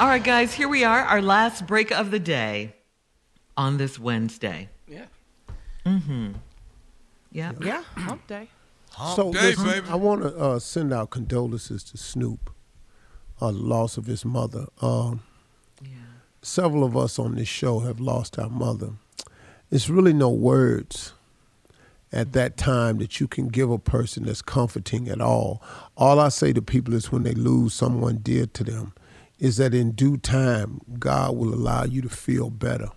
All right, guys, here we are, our last break of the day on this Wednesday. Yeah. Mm-hmm. Yeah. Yeah. Hump day. so day, listen, baby. I want to uh, send out condolences to Snoop on the loss of his mother. Um, Several of us on this show have lost our mother. It's really no words at that time that you can give a person that's comforting at all. All I say to people is when they lose someone dear to them, is that in due time, God will allow you to feel better.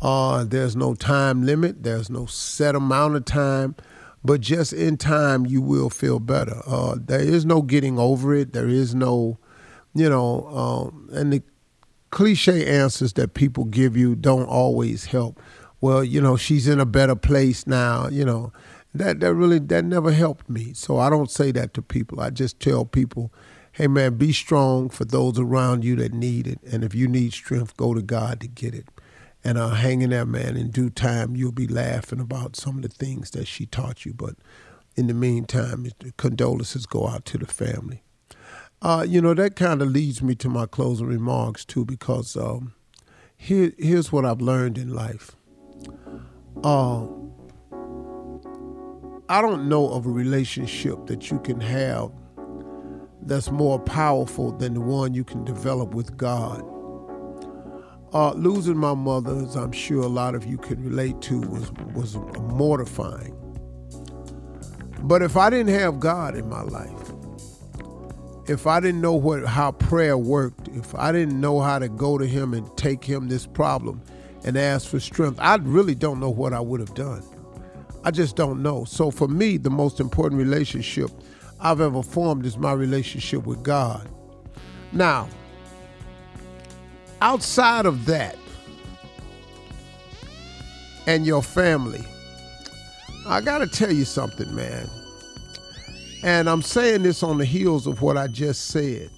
Uh, there's no time limit, there's no set amount of time, but just in time, you will feel better. Uh, there is no getting over it, there is no, you know, um, and the cliche answers that people give you don't always help. Well, you know, she's in a better place now, you know. That that really that never helped me. So I don't say that to people. I just tell people, hey man, be strong for those around you that need it. And if you need strength, go to God to get it. And uh, hang in there, man. In due time, you'll be laughing about some of the things that she taught you. But in the meantime, condolences go out to the family. Uh, you know, that kind of leads me to my closing remarks, too, because um, here, here's what I've learned in life. Uh, I don't know of a relationship that you can have that's more powerful than the one you can develop with God. Uh, losing my mother, as I'm sure a lot of you can relate to, was was mortifying. But if I didn't have God in my life, if I didn't know what how prayer worked, if I didn't know how to go to Him and take Him this problem and ask for strength, I really don't know what I would have done. I just don't know. So for me, the most important relationship I've ever formed is my relationship with God. Now, outside of that and your family, I got to tell you something, man. And I'm saying this on the heels of what I just said.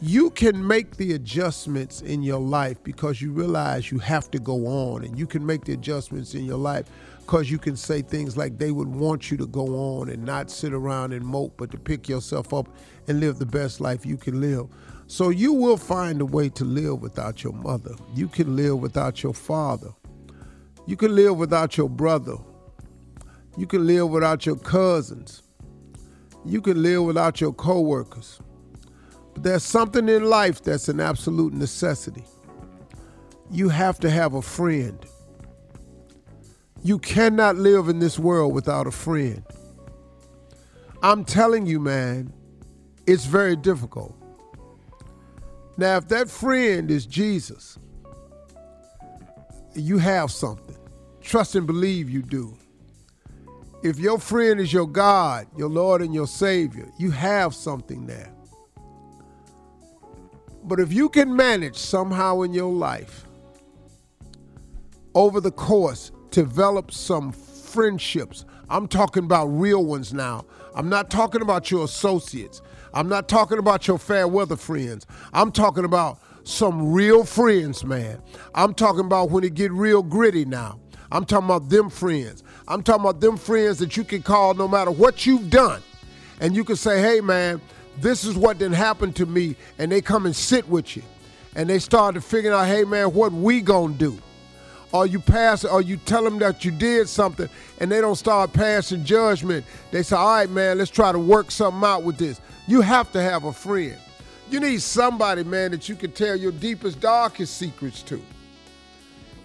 You can make the adjustments in your life because you realize you have to go on, and you can make the adjustments in your life because you can say things like they would want you to go on and not sit around and mope, but to pick yourself up and live the best life you can live. So you will find a way to live without your mother. You can live without your father. You can live without your brother. You can live without your cousins. You can live without your coworkers. But there's something in life that's an absolute necessity. You have to have a friend. You cannot live in this world without a friend. I'm telling you, man, it's very difficult. Now, if that friend is Jesus, you have something. Trust and believe you do. If your friend is your God, your Lord and your Savior, you have something there. But if you can manage somehow in your life over the course, develop some friendships. I'm talking about real ones now. I'm not talking about your associates. I'm not talking about your fair weather friends. I'm talking about some real friends, man. I'm talking about when it get real gritty now. I'm talking about them friends. I'm talking about them friends that you can call no matter what you've done. And you can say, hey, man, this is what didn't happen to me. And they come and sit with you. And they start to figure out, hey, man, what we gonna do? Or you pass, or you tell them that you did something and they don't start passing judgment. They say, all right, man, let's try to work something out with this. You have to have a friend. You need somebody, man, that you can tell your deepest, darkest secrets to.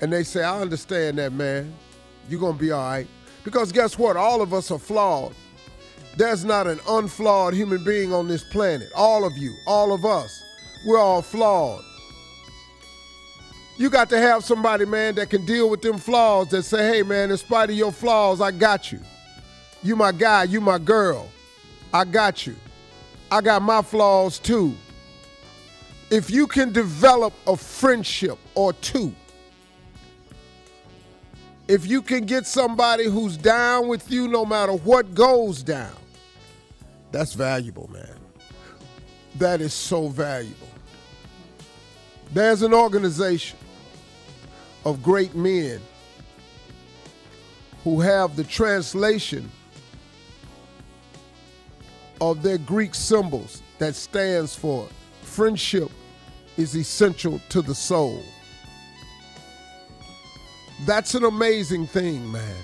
And they say, I understand that, man. You're going to be all right. Because guess what? All of us are flawed. There's not an unflawed human being on this planet. All of you, all of us, we're all flawed. You got to have somebody, man, that can deal with them flaws that say, hey, man, in spite of your flaws, I got you. You my guy, you my girl. I got you. I got my flaws too. If you can develop a friendship or two, if you can get somebody who's down with you no matter what goes down, that's valuable, man. That is so valuable. There's an organization of great men who have the translation of their Greek symbols that stands for friendship is essential to the soul. That's an amazing thing, man.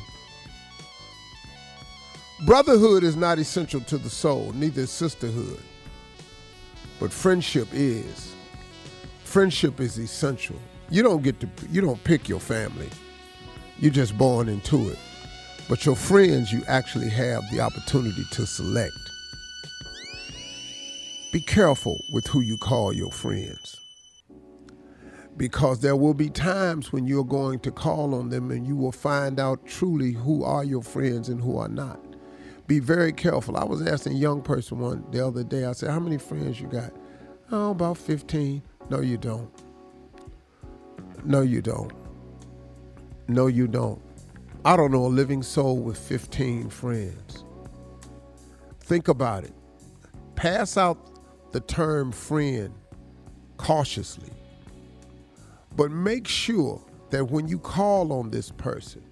Brotherhood is not essential to the soul, neither is sisterhood. But friendship is. Friendship is essential. You don't get to you don't pick your family. You're just born into it. But your friends you actually have the opportunity to select. Be careful with who you call your friends. Because there will be times when you're going to call on them and you will find out truly who are your friends and who are not. Be very careful. I was asking a young person one the other day, I said, How many friends you got? Oh, about 15. No, you don't. No, you don't. No, you don't. I don't know a living soul with 15 friends. Think about it. Pass out the term friend cautiously. But make sure that when you call on this person,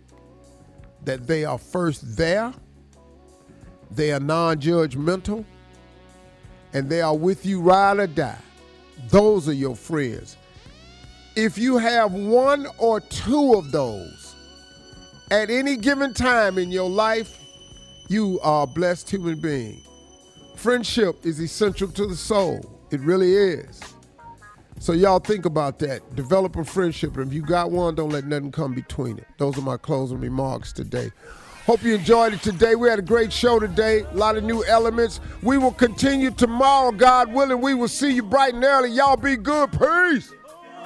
that they are first there, they are non-judgmental, and they are with you ride or die. Those are your friends. If you have one or two of those at any given time in your life, you are a blessed human being. Friendship is essential to the soul. It really is. So y'all think about that. Develop a friendship, and if you got one, don't let nothing come between it. Those are my closing remarks today. Hope you enjoyed it today. We had a great show today. A lot of new elements. We will continue tomorrow, God willing. We will see you bright and early. Y'all be good. Peace.